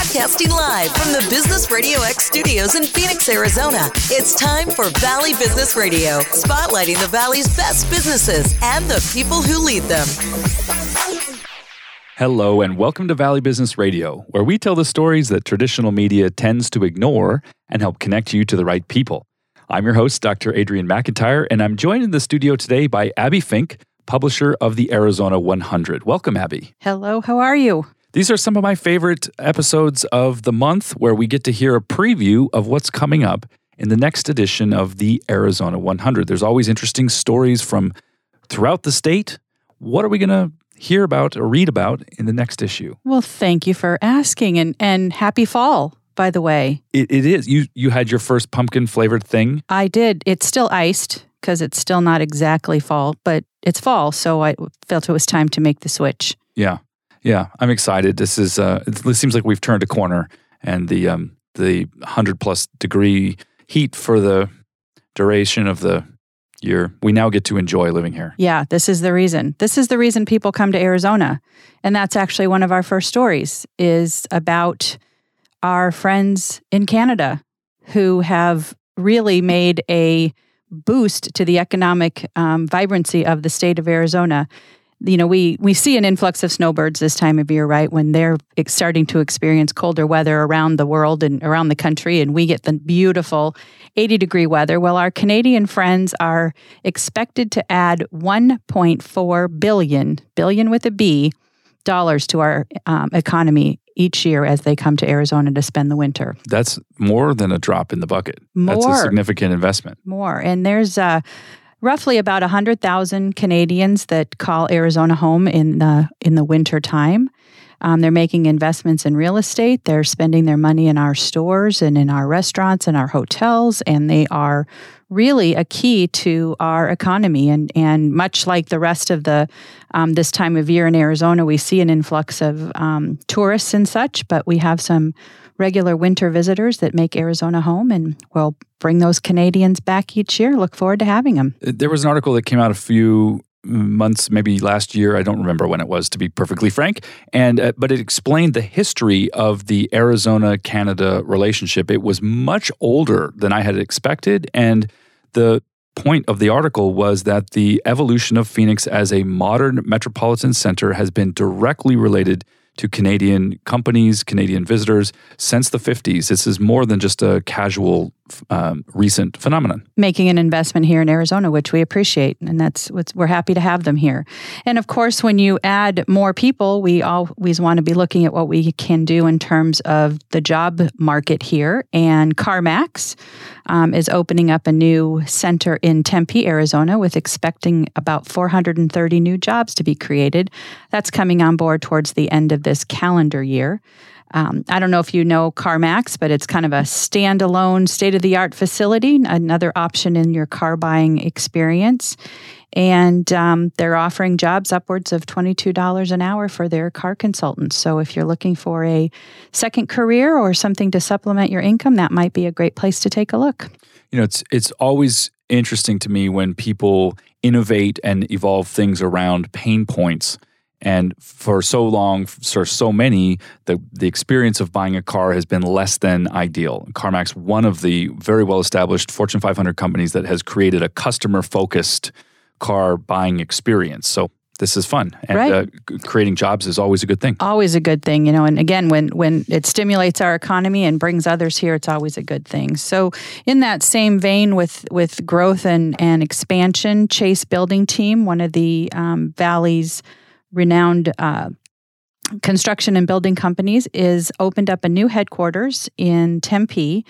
Broadcasting live from the Business Radio X studios in Phoenix, Arizona. It's time for Valley Business Radio, spotlighting the Valley's best businesses and the people who lead them. Hello, and welcome to Valley Business Radio, where we tell the stories that traditional media tends to ignore and help connect you to the right people. I'm your host, Dr. Adrian McIntyre, and I'm joined in the studio today by Abbie Fink, publisher of the Arizona 100. Welcome, Abbie. Hello, how are you? These are some of my favorite episodes of the month where we get to hear a preview of what's coming up in the next edition of the Arizona 100. There's always interesting stories from throughout the state. What are we going to hear about or read about in the next issue? Well, thank you for asking and and happy fall, by the way. It, it is. You you had your first pumpkin flavored thing. I did. It's still iced because it's still not exactly fall, but it's fall, so I felt it was time to make the switch. Yeah. Yeah, I'm excited. This is uh it seems like we've turned a corner and the um the 100 plus degree heat for the duration of the year. We now get to enjoy living here. Yeah, this is the reason. This is the reason people come to Arizona. And that's actually one of our first stories is about our friends in Canada who have really made a boost to the economic um, vibrancy of the state of Arizona you know, we we see an influx of snowbirds this time of year, right? When they're starting to experience colder weather around the world and around the country, and we get the beautiful 80 degree weather. Well, our Canadian friends are expected to add 1.4 billion, billion with a B, dollars to our um, economy each year as they come to Arizona to spend the winter. That's more than a drop in the bucket. More. That's a significant investment. More. And there's uh, roughly about 100,000 Canadians that call Arizona home in the in the winter time. Um, they're making investments in real estate. They're spending their money in our stores and in our restaurants and our hotels, and they are really a key to our economy. And and much like the rest of the um, this time of year in Arizona, we see an influx of um, tourists and such, but we have some regular winter visitors that make Arizona home, and we'll bring those Canadians back each year. Look forward to having them. There was an article that came out a few months maybe last year i don't remember when it was to be perfectly frank and uh, but it explained the history of the arizona canada relationship it was much older than i had expected and the point of the article was that the evolution of phoenix as a modern metropolitan center has been directly related to Canadian companies, Canadian visitors since the 50s. This is more than just a casual um, recent phenomenon. Making an investment here in Arizona, which we appreciate, and that's what we're happy to have them here. And of course, when you add more people, we always want to be looking at what we can do in terms of the job market here. And CarMax um, is opening up a new center in Tempe, Arizona, with expecting about 430 new jobs to be created. That's coming on board towards the end of this calendar year. Um, I don't know if you know CarMax, but it's kind of a standalone, state of the art facility, another option in your car buying experience. And um, they're offering jobs upwards of $22 an hour for their car consultants. So if you're looking for a second career or something to supplement your income, that might be a great place to take a look. You know, it's it's always interesting to me when people innovate and evolve things around pain points and for so long, for so many, the, the experience of buying a car has been less than ideal. CarMax, one of the very well established Fortune 500 companies that has created a customer focused car buying experience. So this is fun and right. uh, creating jobs is always a good thing always a good thing you know and again when when it stimulates our economy and brings others here it's always a good thing so in that same vein with with growth and and expansion Chasse building team one of the um, valley's renowned uh, construction and building companies, is opened up a new headquarters in Tempe.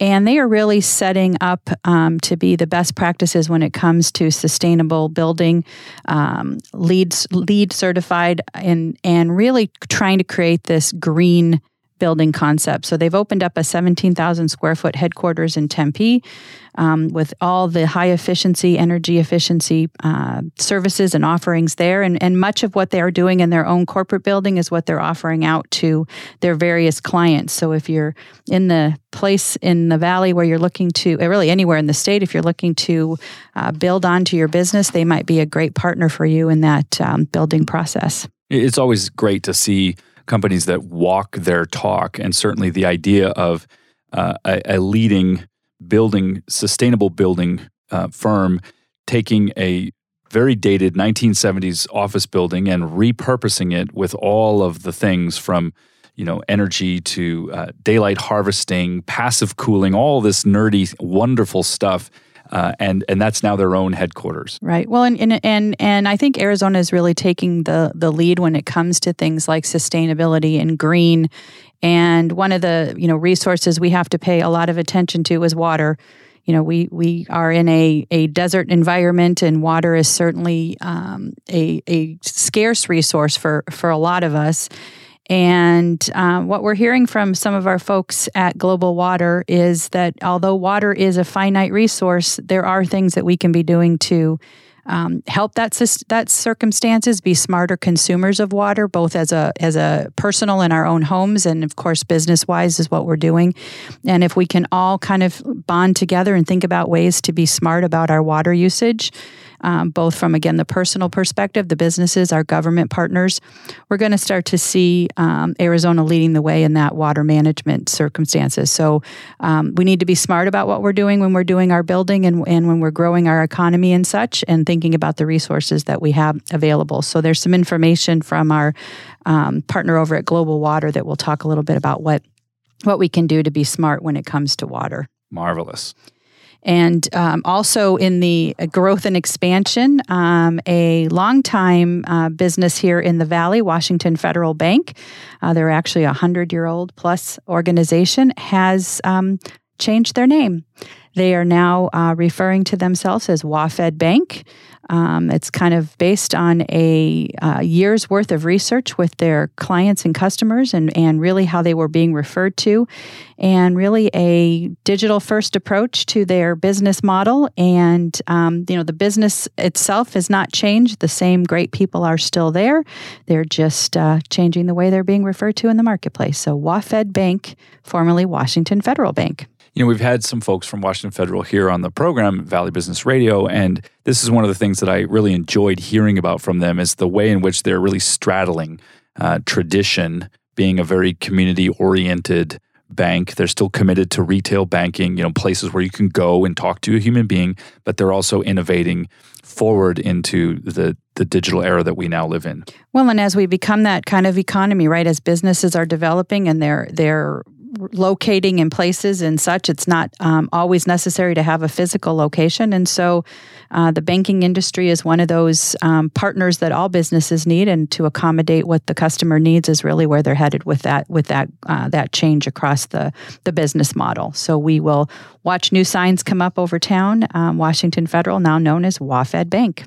And they are really setting up um, to be the best practices when it comes to sustainable building, um, LEED, LEED certified, and and really trying to create this green building concept. So they've opened up a 17,000 square foot headquarters in Tempe um, with all the high efficiency, energy efficiency uh, services and offerings there. And, and much of what they are doing in their own corporate building is what they're offering out to their various clients. So if you're in the place in the valley where you're looking to, uh, really anywhere in the state, if you're looking to uh, build onto your business, they might be a great partner for you in that um, building process. It's always great to see companies that walk their talk, and certainly the idea of uh, a, a, leading building, sustainable building uh, firm taking a very dated 1970s office building and repurposing it with all of the things from you know energy to uh, daylight harvesting, passive cooling, all this nerdy, wonderful stuff. Uh, and and that's now their own headquarters. Right. Well, and, and and and I think Arizona is really taking the the lead when it comes to things like sustainability and green. And one of the you know resources we have to pay a lot of attention to is water you know, we we are in a, a desert environment, and water is certainly um, a a scarce resource for for a lot of us. And uh, what we're hearing from some of our folks at Global Water is that although water is a finite resource, there are things that we can be doing to um, help that that circumstances be smarter consumers of water, both as a as a personal in our own homes and of course business wise is what we're doing. And if we can all kind of bond together and think about ways to be smart about our water usage, um, both from, again, the personal perspective, the businesses, our government partners. We're going to start to see um, Arizona leading the way in that water management circumstances. So um, we need to be smart about what we're doing when we're doing our building and, and when we're growing our economy and such, and thinking about the resources that we have available. So there's some information from our um, partner over at Global Water that we'll talk a little bit about what what we can do to be smart when it comes to water. Marvelous. And um, also in the growth and expansion, um, a longtime uh, business here in the Valley, Washington Federal Bank, uh, they're actually a 100 year old plus organization, has um, changed their name. They are now uh, referring to themselves as WaFd Bank. Um, it's kind of based on a uh, year's worth of research with their clients and customers and, and really how they were being referred to, and really a digital first approach to their business model. And, um, you know, the business itself has not changed. The same great people are still there. They're just uh, changing the way they're being referred to in the marketplace. So, WaFd Bank, formerly Washington Federal Bank you know, we've had some folks from Washington Federal here on the program, Valley Business Radio, and this is one of the things that I really enjoyed hearing about from them is the way in which they're really straddling uh, tradition, being a very community oriented bank. They're still committed to retail banking, you know, places where you can go and talk to a human being, but they're also innovating forward into the the digital era that we now live in. Well, and as we become that kind of economy, right, as businesses are developing and they're they're locating in places and such, it's not um, always necessary to have a physical location. And so uh, the banking industry is one of those um, partners that all businesses need, and to accommodate what the customer needs is really where they're headed with that with that uh, that change across the the business model. So we will watch new signs come up over town. Um, Washington Federal, now known as WaFd Bank.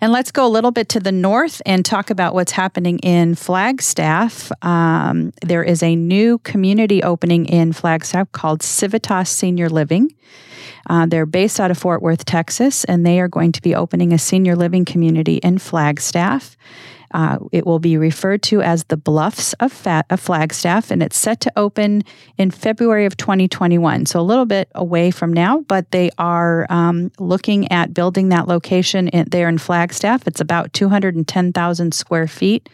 And let's go a little bit to the north and talk about what's happening in Flagstaff. Um, there is a new community opening in Flagstaff called Civitas Senior Living. Uh, they're based out of Fort Worth, Texas, and they are going to be opening a senior living community in Flagstaff. Uh, it will be referred to as the Bluffs of, of, Flagstaff, and it's set to open in February of 2021. So a little bit away from now, but they are um, looking at building that location in, there in Flagstaff. It's about 210,000 square feet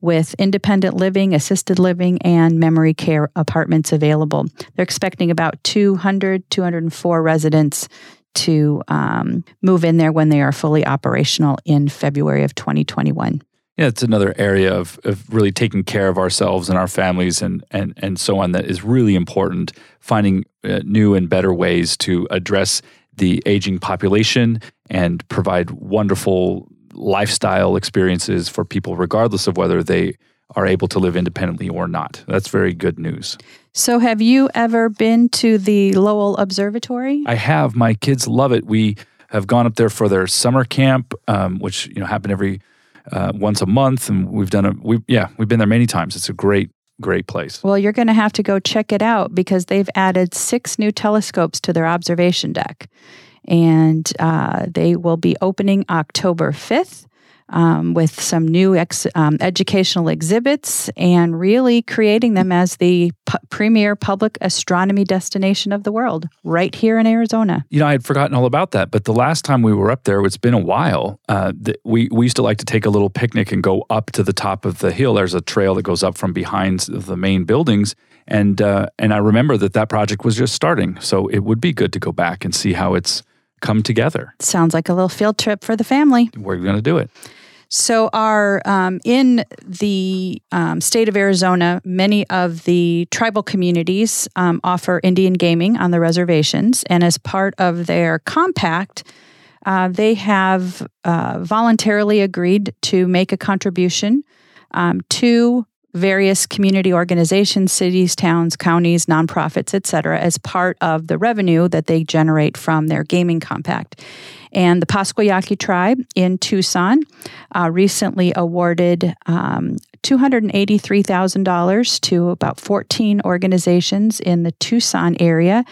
with independent living, assisted living, and memory care apartments available. They're expecting about 200, 204 residents to um, move in there when they are fully operational in February of 2021 yeah, it's another area of, of really taking care of ourselves and our families and, and, and so on that is really important. Finding uh, new and better ways to address the aging population and provide wonderful lifestyle experiences for people, regardless of whether they are able to live independently or not. That's very good news. So, have you ever been to the Lowell Observatory? I have. My kids love it. We have gone up there for their summer camp, um, which you know happen every uh, once a month, and we've done it. we yeah we've been there many times. It's a great great place. Well, you're going to have to go check it out because they've added six new telescopes to their observation deck, and uh, they will be opening October 5th. Um, with some new ex, um, educational exhibits and really creating them as the premier public astronomy destination of the world right here in Arizona. You know, I had forgotten all about that, but the last time we were up there, it's been a while. Uh, th- we, we used to like to take a little picnic and go up to the top of the hill. There's a trail that goes up from behind the main buildings. And, uh, and I remember that that project was just starting. So it would be good to go back and see how it's come together. Sounds like a little field trip for the family. We're going to do it. So, our um, in the um, state of Arizona, many of the tribal communities um, offer Indian gaming on the reservations, and as part of their compact, uh, they have uh, voluntarily agreed to make a contribution um, to various community organizations, cities, towns, counties, nonprofits, et cetera, as part of the revenue that they generate from their gaming compact. And the Pascua Yaqui tribe in Tucson uh, recently awarded um, $283,000 to about 14 organizations in the Tucson area.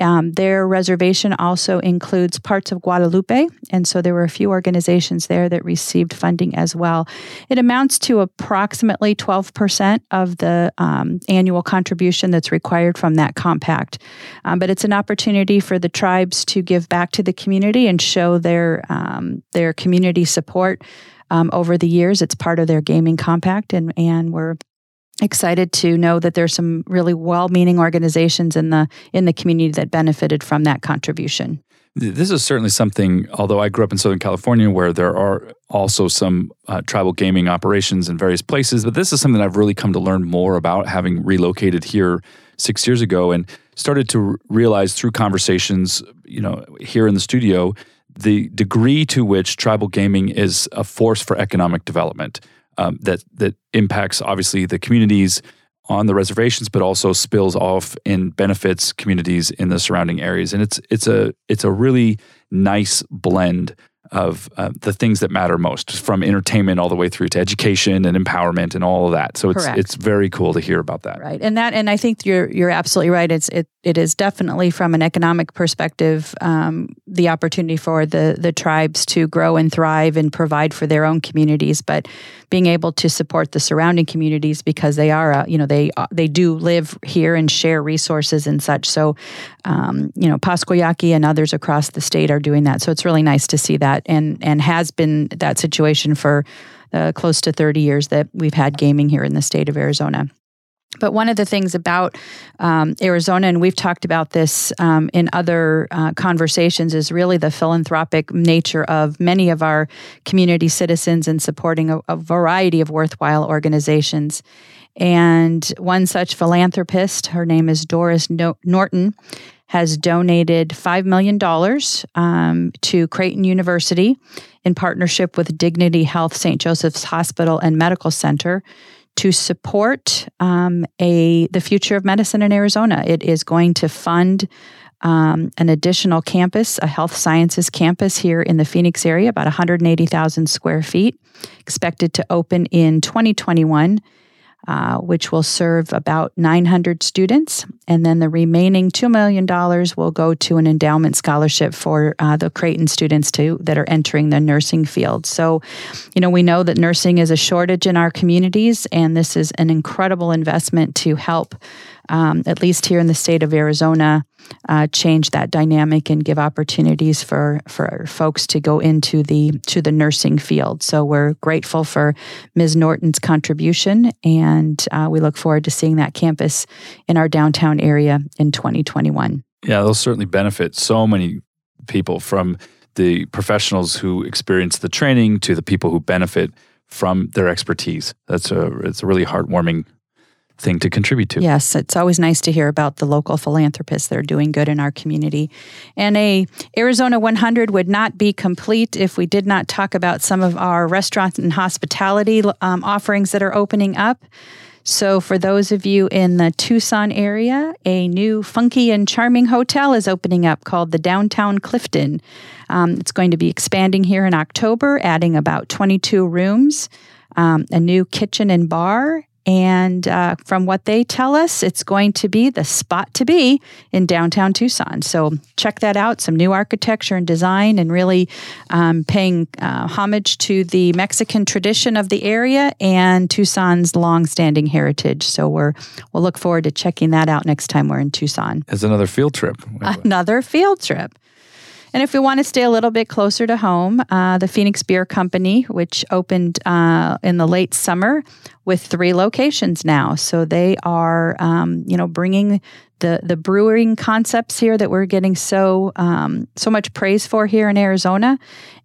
Um, their reservation also includes parts of Guadalupe, and so there were a few organizations there that received funding as well. It amounts to approximately 12% of the um, annual contribution that's required from that compact. Um, but it's an opportunity for the tribes to give back to the community and show their um, their community support um, over the years. It's part of their gaming compact, and, and we're excited to know that there's some really well-meaning organizations in the in the community that benefited from that contribution. This is certainly something, although I grew up in Southern California where there are also some uh, tribal gaming operations in various places, but this is something I've really come to learn more about having relocated here six years ago and started to realize through conversations, you know, here in the studio the degree to which tribal gaming is a force for economic development um, that that impacts obviously the communities on the reservations, but also spills off and benefits communities in the surrounding areas. And it's it's a it's a really nice blend of uh, the things that matter most, from entertainment all the way through to education and empowerment and all of that. So it's Correct. it's very cool to hear about that. Right, and that and I think you're you're absolutely right. It's it it is definitely from an economic perspective um, the opportunity for the the tribes to grow and thrive and provide for their own communities, but being able to support the surrounding communities because they are uh, you know they uh, they do live here and share resources and such. So um, you know Pascua Yaqui and others across the state are doing that. So it's really nice to see that that and and has been that situation for uh, close to 30 years that we've had gaming here in the state of Arizona. But one of the things about um, Arizona, and we've talked about this um, in other uh, conversations, is really the philanthropic nature of many of our community citizens in supporting a, a variety of worthwhile organizations. And one such philanthropist, her name is Doris no- Norton, has donated $5 million um, to Creighton University in partnership with Dignity Health St. Joseph's Hospital and Medical Center to support um, a the future of medicine in Arizona. It is going to fund um, an additional campus, a health sciences campus here in the Phoenix area, about 180,000 square feet, expected to open in 2021 uh, which will serve about 900 students. And then the remaining $2 million will go to an endowment scholarship for uh, the Creighton students too, that are entering the nursing field. So, you know, we know that nursing is a shortage in our communities, and this is an incredible investment to help um, at least here in the state of Arizona, uh, change that dynamic and give opportunities for for folks to go into the to the nursing field. So we're grateful for Ms. Norton's contribution, and uh, we look forward to seeing that campus in our downtown area in 2021. Yeah, they'll certainly benefit so many people from the professionals who experience the training to the people who benefit from their expertise. That's a it's a really heartwarming thing to contribute to. Yes, it's always nice to hear about the local philanthropists that are doing good in our community. And a Arizona 100 would not be complete if we did not talk about some of our restaurants and hospitality um, offerings that are opening up. So, for those of you in the Tucson area, a new funky and charming hotel is opening up called the Downtown Clifton. Um, it's going to be expanding here in October, adding about 22 rooms, um, a new kitchen and bar, And uh, from what they tell us, it's going to be the spot to be in downtown Tucson. So check that out some new architecture and design, and really um, paying uh, homage to the Mexican tradition of the area and Tucson's long-standing heritage. So we're we'll look forward to checking that out next time we're in Tucson. It's another field trip. Another field trip. And if we want to stay a little bit closer to home, uh, the Phoenix Beer Company, which opened uh, in the late summer with three locations now, so they are, um, you know, bringing the the brewing concepts here that we're getting so um, so much praise for here in Arizona,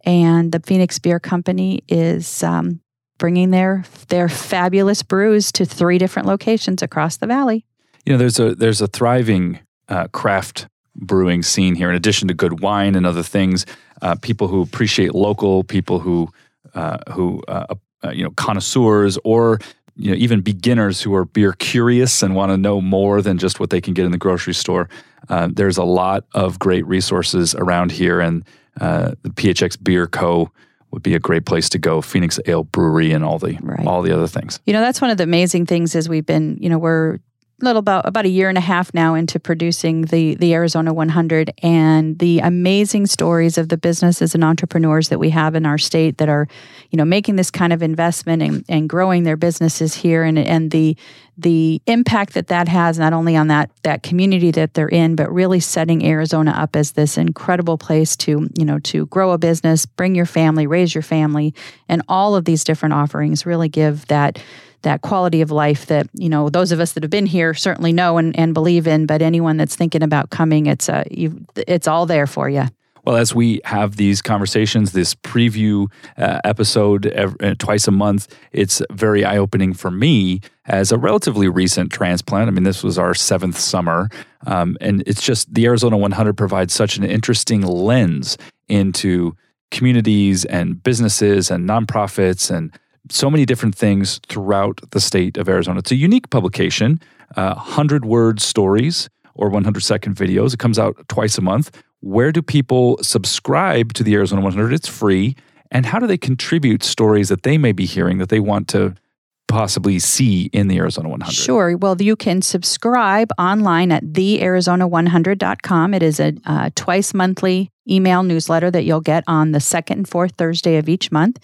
and the Phoenix Beer Company is. Um, bringing their their fabulous brews to three different locations across the valley. You know, there's a there's a thriving uh, craft brewing scene here. In addition to good wine and other things, uh, people who appreciate local, people who uh, who uh, uh, you know connoisseurs or you know even beginners who are beer curious and want to know more than just what they can get in the grocery store. Uh, there's a lot of great resources around here, and the PHX Beer Co would be a great place to go. Phoenix Ale Brewery and all the right. all the other things. You know, that's one of the amazing things is we've been, you know, we're little about about a year and a half now into producing the the Arizona 100 and the amazing stories of the businesses and entrepreneurs that we have in our state that are you know making this kind of investment and, and growing their businesses here and and the the impact that that has not only on that that community that they're in but really setting Arizona up as this incredible place to you know to grow a business bring your family raise your family and all of these different offerings really give that that quality of life that you know those of us that have been here certainly know and, and believe in but anyone that's thinking about coming it's a you, it's all there for you well, as we have these conversations, this preview uh, episode every, uh, twice a month, it's very eye opening for me as a relatively recent transplant. I mean, this was our seventh summer. Um, and it's just the Arizona 100 provides such an interesting lens into communities and businesses and nonprofits and so many different things throughout the state of Arizona. It's a unique publication, uh, 100 word stories or 100 second videos. It comes out twice a month. Where do people subscribe to the Arizona 100? It's free. And how do they contribute stories that they may be hearing that they want to possibly see in the Arizona 100? Sure. Well, you can subscribe online at thearizona100.com. It is a uh, twice monthly email newsletter that you'll get on the second and fourth Thursday of each month.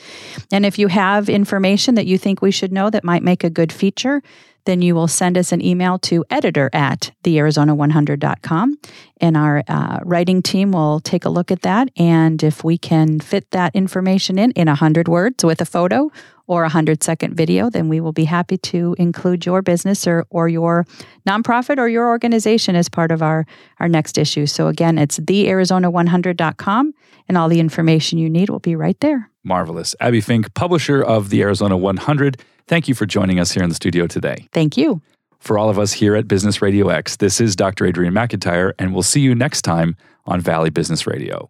And if you have information that you think we should know that might make a good feature, then you will send us an email to editor at thearizona100.com. And our uh, writing team will take a look at that. And if we can fit that information in in 100 words with a photo or a 100 second video, then we will be happy to include your business or, or your nonprofit or your organization as part of our, our next issue. So again, it's thearizona100.com and all the information you need will be right there. Marvelous. Abbie Fink, publisher of the Arizona 100. Thank you for joining us here in the studio today. Thank you. For all of us here at Business Radio X, this is Dr. Adrian McIntyre, and we'll see you next time on Valley Business Radio.